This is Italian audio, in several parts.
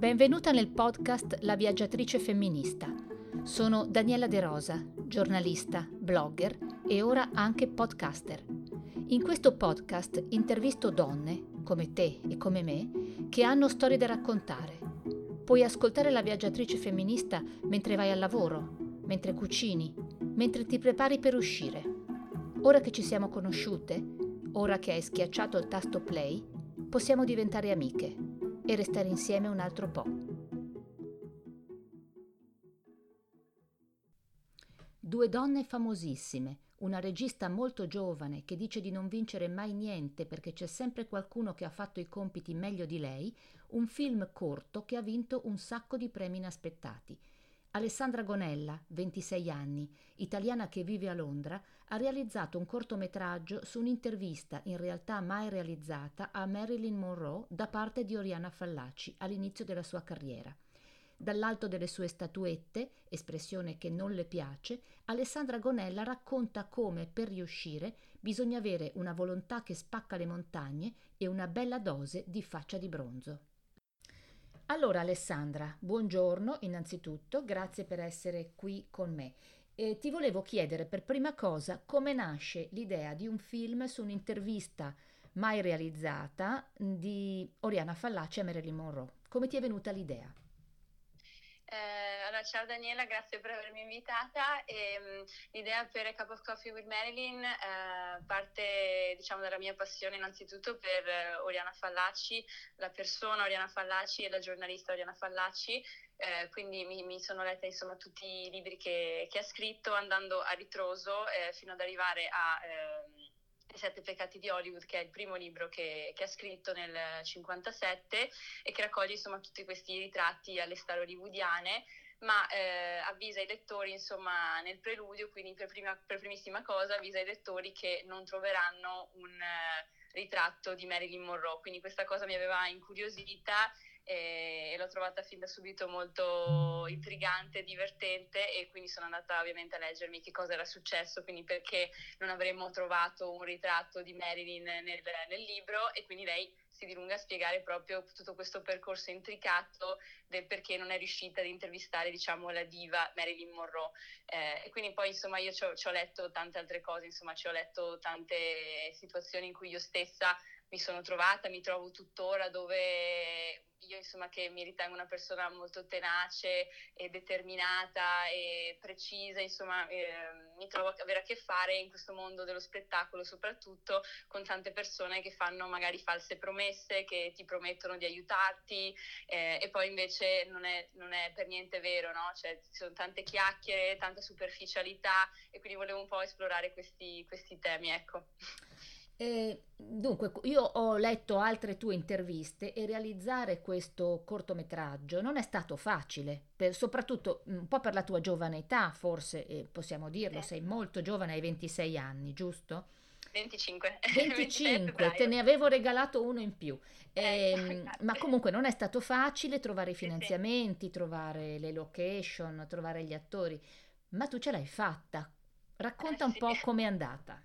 Benvenuta nel podcast La viaggiatrice femminista. Sono Daniela De Rosa, giornalista, blogger e ora anche podcaster. In questo podcast intervisto donne, come te e come me, che hanno storie da raccontare. Puoi ascoltare La viaggiatrice femminista mentre vai al lavoro, mentre cucini, mentre ti prepari per uscire. Ora che ci siamo conosciute, ora che hai schiacciato il tasto play, possiamo diventare amiche e restare insieme un altro po'. Due donne famosissime, una regista molto giovane che dice di non vincere mai niente perché c'è sempre qualcuno che ha fatto i compiti meglio di lei, un film corto che ha vinto un sacco di premi inaspettati. Alessandra Gonella, 26 anni, italiana che vive a Londra, ha realizzato un cortometraggio su un'intervista in realtà mai realizzata a Marilyn Monroe da parte di Oriana Fallaci all'inizio della sua carriera. Dall'alto delle sue statuette, espressione che non le piace, Alessandra Gonella racconta come per riuscire bisogna avere una volontà che spacca le montagne e una bella dose di faccia di bronzo. Allora Alessandra, buongiorno innanzitutto, grazie per essere qui con me. E ti volevo chiedere per prima cosa come nasce l'idea di un film su un'intervista mai realizzata di Oriana Fallaci a Marilyn Monroe. Come ti è venuta l'idea? Eh, allora, ciao Daniela, grazie per avermi invitata. E, um, l'idea per Cup of Coffee with Marilyn eh, parte diciamo, dalla mia passione innanzitutto per eh, Oriana Fallaci, la persona Oriana Fallaci e la giornalista Oriana Fallaci. Eh, quindi mi, mi, sono letta insomma tutti i libri che, che ha scritto andando a ritroso eh, fino ad arrivare a ehm, i sette peccati di Hollywood, che è il primo libro che, che ha scritto nel 1957 e che raccoglie insomma tutti questi ritratti alle star hollywoodiane ma eh, avvisa i lettori, insomma, nel preludio, quindi per, prima, per, primissima cosa, avvisa i lettori che non troveranno un eh, ritratto di Marilyn Monroe. Quindi questa cosa mi aveva incuriosita e, l'ho trovata fin da subito molto intrigante, divertente e quindi sono andata ovviamente a leggermi che cosa era successo, quindi perché non avremmo trovato un ritratto di Marilyn nel, nel libro e quindi lei si dilunga a spiegare proprio tutto questo percorso intricato del perché non è riuscita ad intervistare diciamo la diva Marilyn Monroe. Eh, e quindi poi insomma io ci ho, ci ho letto tante altre cose insomma ci ho letto tante situazioni in cui io stessa mi sono trovata, mi trovo tuttora dove io insomma che mi ritengo una persona molto tenace e determinata e precisa, insomma eh, mi trovo ad avere a che fare in questo mondo dello spettacolo soprattutto con tante persone che fanno magari false promesse, che ti promettono di aiutarti eh, e poi invece non è, non è, per niente vero, no? Cioè ci sono tante chiacchiere, tanta superficialità e quindi volevo un po' esplorare questi, questi temi, ecco. E dunque, io ho letto altre tue interviste e realizzare questo cortometraggio non è stato facile, per, soprattutto un po' per la tua giovane età, forse eh, possiamo dirlo, sei molto giovane, hai 26 anni, giusto? 25. 25, te ne avevo regalato uno in più. Eh, eh, ma comunque non è stato facile trovare i finanziamenti, sì. trovare le location, trovare gli attori, ma tu ce l'hai fatta. Racconta eh, un sì. po' com'è andata.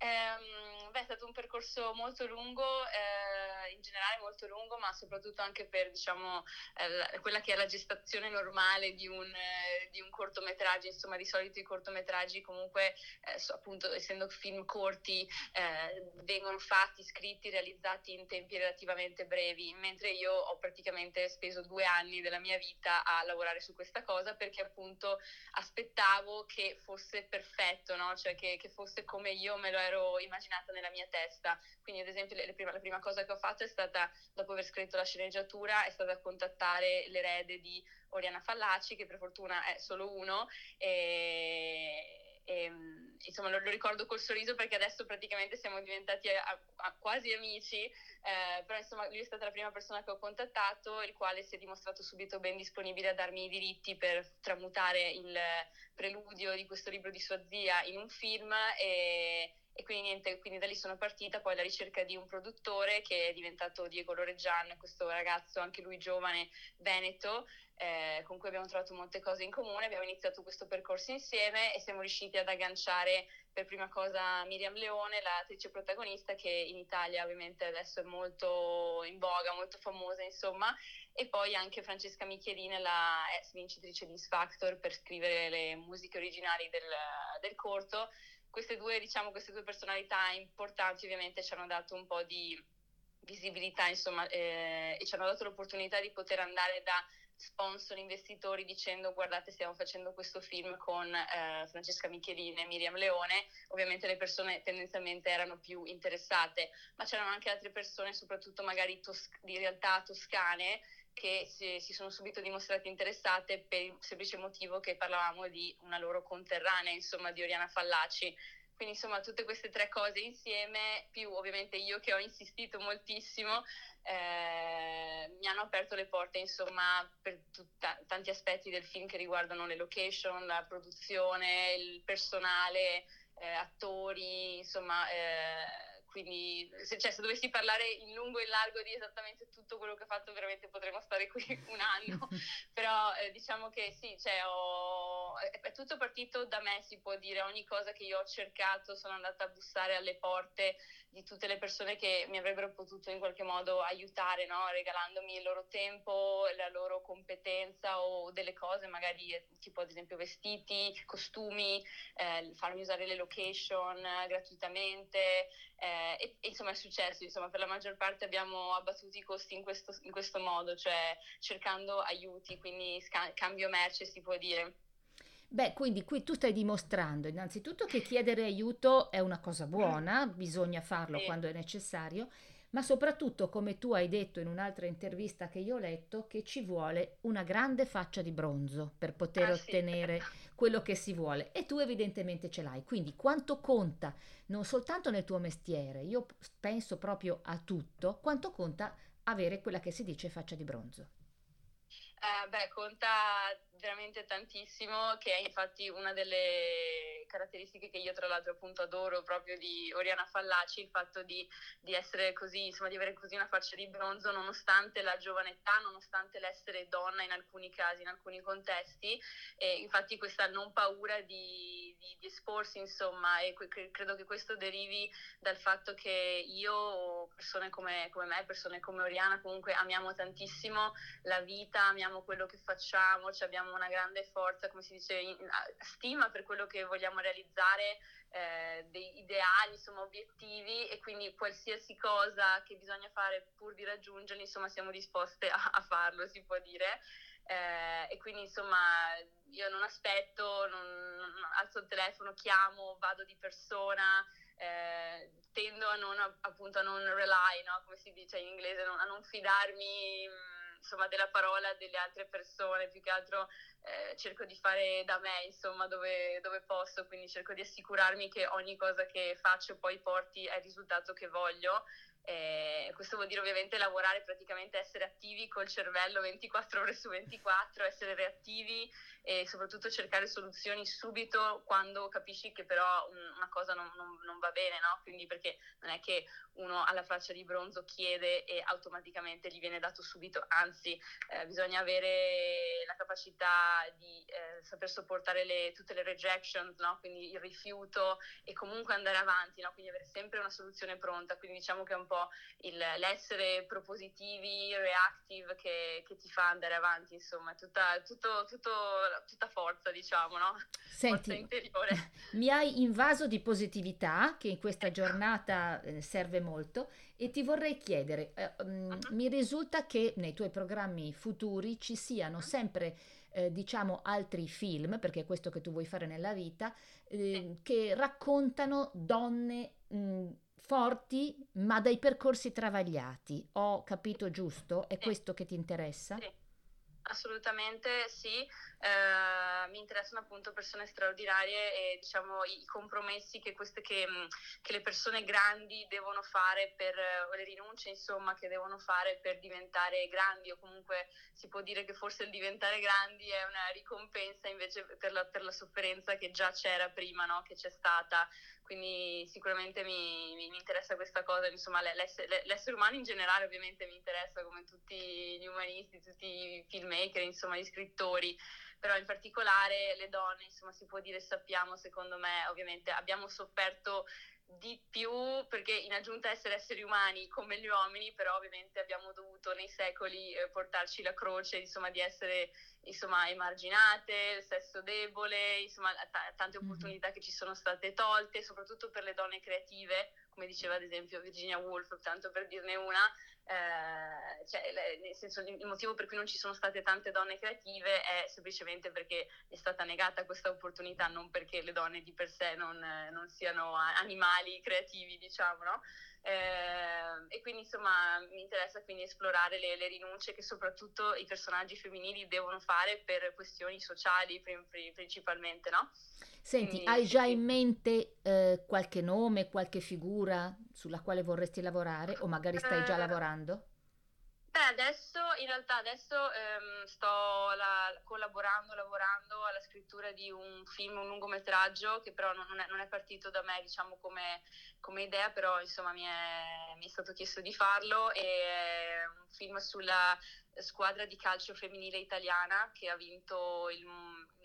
Um, beh, è stato un percorso molto lungo, eh, in generale molto lungo, ma soprattutto anche per diciamo, eh, quella che è la gestazione normale di un, eh, di un, cortometraggio. Insomma, di solito i cortometraggi comunque, eh, so, appunto, essendo film corti, eh, vengono fatti, scritti, realizzati in tempi relativamente brevi, mentre io ho praticamente speso due anni della mia vita a lavorare su questa cosa perché appunto aspettavo che fosse perfetto, no? cioè che, che fosse come io me lo ero ero immaginata nella mia testa. Quindi, ad esempio, prima, la prima cosa che ho fatto è stata, dopo aver scritto la sceneggiatura, è stata contattare l'erede di Oriana Fallaci, che per fortuna è solo uno, e, e, insomma lo, lo, ricordo col sorriso perché adesso praticamente siamo diventati a, a quasi amici, eh, però insomma lui è stata la prima persona che ho contattato, il quale si è dimostrato subito ben disponibile a darmi i diritti per tramutare il preludio di questo libro di sua zia in un film e, e quindi niente, quindi da lì sono partita poi alla ricerca di un produttore che è diventato Diego Loreggian, questo ragazzo anche lui giovane veneto, eh, con cui abbiamo trovato molte cose in comune, abbiamo iniziato questo percorso insieme e siamo riusciti ad agganciare per prima cosa Miriam Leone, l'attrice protagonista che in Italia ovviamente adesso è molto in voga, molto famosa insomma, e poi anche Francesca Michelin, la ex vincitrice di X Factor per scrivere le musiche originali del, del corto. Queste due, diciamo, queste due personalità importanti ovviamente ci hanno dato un po' di visibilità, insomma, eh, e ci hanno dato l'opportunità di poter andare da sponsor, investitori dicendo guardate stiamo facendo questo film con eh, Francesca Michelin e Miriam Leone, ovviamente le persone tendenzialmente erano più interessate, ma c'erano anche altre persone, soprattutto magari tos- di realtà toscane, che si, si, sono subito dimostrate interessate per il semplice motivo che parlavamo di una loro conterranea, insomma, di Oriana Fallaci. Quindi insomma tutte queste tre cose insieme, più ovviamente io che ho insistito moltissimo, eh, mi hanno aperto le porte insomma per tutta, tanti aspetti del film che riguardano le location, la produzione, il personale, eh, attori, insomma... Eh, quindi se, cioè, se, dovessi parlare in lungo e in largo di esattamente tutto quello che ho fatto veramente potremmo stare qui un anno, però eh, diciamo che sì, cioè, ho, è, tutto partito da me si può dire, ogni cosa che io ho cercato sono andata a bussare alle porte di tutte le persone che mi avrebbero potuto in qualche modo aiutare, no? regalandomi il loro tempo, la loro competenza o delle cose, magari eh, tipo ad esempio vestiti, costumi, eh, farmi usare le location gratuitamente. Eh, e, e, insomma è successo, insomma per la maggior parte abbiamo abbattuto i costi in questo, in questo modo, cioè cercando aiuti, quindi sca- cambio merce si può dire. Beh, quindi qui tu stai dimostrando innanzitutto che chiedere aiuto è una cosa buona, bisogna farlo sì. quando è necessario, ma soprattutto, come tu hai detto in un'altra intervista che io ho letto, che ci vuole una grande faccia di bronzo per poter ah, ottenere sì. quello che si vuole e tu evidentemente ce l'hai. Quindi quanto conta non soltanto nel tuo mestiere, io penso proprio a tutto, quanto conta avere quella che si dice faccia di bronzo. Eh, beh, conta veramente tantissimo, che è infatti una delle caratteristiche che io tra l'altro appunto adoro proprio di Oriana Fallaci, il fatto di, di essere così, insomma di avere così una faccia di bronzo nonostante la giovane età, nonostante l'essere donna in alcuni casi, in alcuni contesti, e infatti questa non paura di, di, di esporsi insomma e que- credo che questo derivi dal fatto che io, persone come, come me, persone come Oriana comunque amiamo tantissimo la vita, amiamo quello che facciamo, cioè abbiamo una grande forza, come si dice, in, stima per quello che vogliamo realizzare, eh, dei ideali, insomma, obiettivi e quindi qualsiasi cosa che bisogna fare pur di raggiungerli, insomma, siamo disposte a, a farlo, si può dire. Eh, e quindi insomma io non aspetto, non, non, alzo il telefono, chiamo, vado di persona, eh, tendo a non, appunto, a non rely, no? come si dice in inglese, a non fidarmi insomma, della parola delle altre persone, più che altro eh, cerco di fare da me, insomma, dove, dove, posso, quindi cerco di assicurarmi che ogni cosa che faccio poi porti al risultato che voglio. Eh, questo vuol dire ovviamente lavorare, praticamente essere attivi col cervello 24 ore su 24, essere reattivi e soprattutto cercare soluzioni subito quando capisci che però una cosa non, non, non va bene, no? Quindi perché non è che uno alla faccia di bronzo chiede e automaticamente gli viene dato subito, anzi eh, bisogna avere la capacità di eh, saper sopportare le, tutte le rejections, no? quindi il rifiuto e comunque andare avanti, no? quindi avere sempre una soluzione pronta, quindi diciamo che è un po' il, l'essere propositivi, reactive che, che, ti fa andare avanti, insomma, tutta, tutto, tutto, tutta forza diciamo, no? Senti, mi hai invaso di positività che in questa giornata eh, serve molto e ti vorrei chiedere, eh, um, mi risulta che nei tuoi programmi futuri ci siano sempre eh, diciamo altri film, perché è questo che tu vuoi fare nella vita, eh, che raccontano donne mh, forti ma dai percorsi travagliati. Ho capito giusto? È questo che ti interessa? Sì. Assolutamente sì, eh, mi interessano appunto persone straordinarie e diciamo i compromessi che, queste, che, mm, che le persone grandi devono fare per, o le rinunce insomma che devono fare per diventare grandi o comunque si può dire che forse il diventare grandi è una ricompensa invece per la, per la sofferenza che già c'era prima, no? che c'è stata quindi sicuramente mi, mi, interessa questa cosa, insomma l'essere, l'essere, umano in generale ovviamente mi interessa come tutti gli umanisti, tutti i filmmaker, insomma gli scrittori, però in particolare le donne, insomma si può dire, sappiamo secondo me ovviamente abbiamo sofferto di più perché in aggiunta a essere esseri umani come gli uomini, però ovviamente abbiamo dovuto nei secoli eh, portarci la croce insomma, di essere insomma, emarginate, sesso debole, insomma t- tante mm-hmm. opportunità che ci sono state tolte, soprattutto per le donne creative, come diceva ad esempio Virginia Woolf, tanto per dirne una, eh, cioè, nel senso, il motivo per cui non ci sono state tante donne creative è semplicemente perché è stata negata questa opportunità, non perché le donne di per sé non, non siano animali creativi, diciamo, no? Eh, e quindi insomma mi interessa quindi esplorare le, le, rinunce che soprattutto i personaggi femminili devono fare per questioni sociali principalmente, no? Senti, quindi, hai già in mente eh, qualche nome, qualche figura sulla quale vorresti lavorare o magari stai già eh, lavorando? Beh, adesso in realtà adesso ehm, sto la, collaborando, lavorando alla scrittura di un film, un lungometraggio che però non è, non è partito da me diciamo come, come idea, però insomma mi è, mi è, stato chiesto di farlo e è un film sulla squadra di calcio femminile italiana che ha vinto il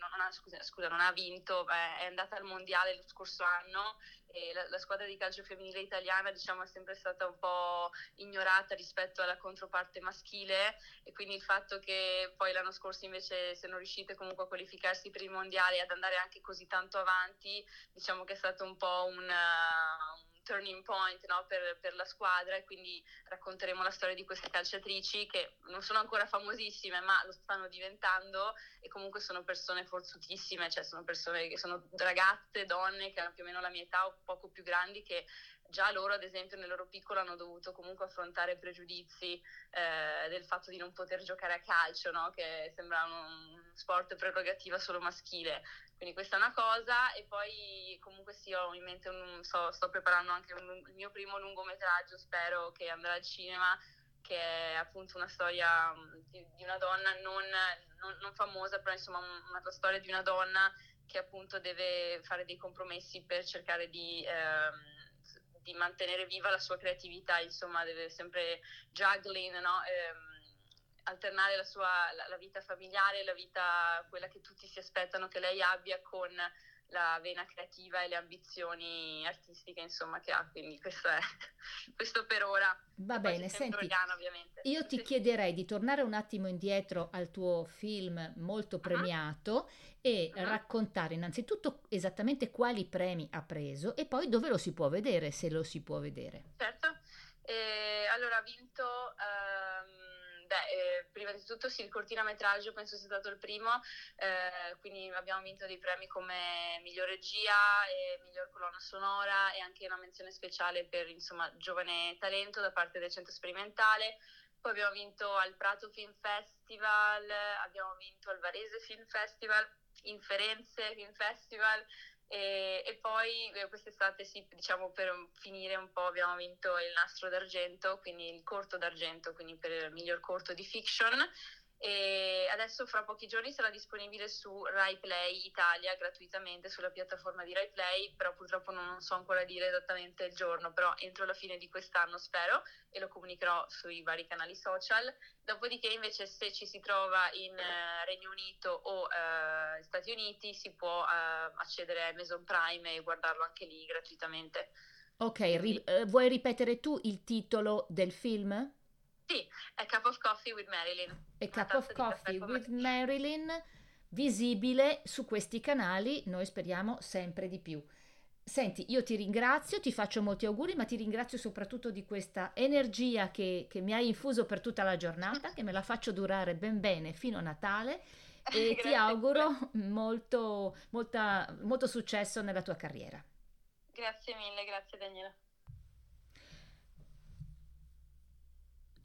non ha, scusa, scusa, non ha vinto, è andata al mondiale lo scorso anno e la, la, squadra di calcio femminile italiana diciamo, è sempre stata un po' ignorata rispetto alla controparte maschile e quindi il fatto che poi l'anno scorso invece siano riuscite comunque a qualificarsi per il mondiale e ad andare anche così tanto avanti, diciamo che è stato un po' un, uh, turning point no, per, per, la squadra e quindi racconteremo la storia di queste calciatrici che non sono ancora famosissime ma lo stanno diventando e comunque sono persone forzutissime, cioè sono persone che sono ragazze, donne che hanno più o meno la mia età o poco più grandi che già loro ad esempio nel loro piccolo hanno dovuto comunque affrontare pregiudizi eh, del fatto di non poter giocare a calcio, no? che sembra un sport prerogativa solo maschile. Quindi questa è una cosa e poi comunque sì, ho in mente, un, so, sto preparando anche un, il mio primo lungometraggio, spero che andrà al cinema, che è appunto una storia mm, di, di una donna non, non, non, famosa, però insomma una, una storia di una donna che appunto deve fare dei compromessi per cercare di... Ehm, di mantenere viva la sua creatività, insomma, deve sempre juggling, no? ehm, alternare la sua la, la vita familiare, la vita quella che tutti si aspettano che lei abbia con la vena creativa e le ambizioni artistiche insomma che ha quindi questo è questo per ora va bene senti organo, io ti sì. chiederei di tornare un attimo indietro al tuo film molto premiato uh-huh. e uh-huh. raccontare innanzitutto esattamente quali premi ha preso e poi dove lo si può vedere se lo si può vedere certo eh, allora ha vinto um, Beh, eh, prima di tutto sì, il cortinametraggio penso sia stato il primo, eh, quindi abbiamo vinto dei premi come miglior regia miglior colonna sonora e anche una menzione speciale per insomma giovane talento da parte del centro sperimentale. Poi abbiamo vinto al Prato Film Festival, abbiamo vinto al Varese Film Festival, Inferenze Film Festival, e, e, poi eh, quest'estate, sì, diciamo per finire un po', abbiamo vinto il nastro d'argento, quindi il corto d'argento, quindi per il miglior corto di fiction e adesso fra pochi giorni sarà disponibile su Rai Play Italia gratuitamente sulla piattaforma di Rai Play, però purtroppo non so ancora dire esattamente il giorno, però entro la fine di quest'anno spero e lo comunicherò sui vari canali social. Dopodiché invece se ci si trova in eh, Regno Unito o eh, Stati Uniti si può eh, accedere a Amazon Prime e guardarlo anche lì gratuitamente. Ok, ri- eh, vuoi ripetere tu il titolo del film? Sì, A Cup of Coffee with Marilyn. A Cup of Coffee with Marilyn, visibile su questi canali, noi speriamo sempre di più. Senti, io ti ringrazio, ti faccio molti auguri, ma ti ringrazio soprattutto di questa energia che, che mi hai infuso per tutta la giornata, che me la faccio durare ben bene fino a Natale e ti auguro molto, molta, molto successo nella tua carriera. Grazie mille, grazie Daniela.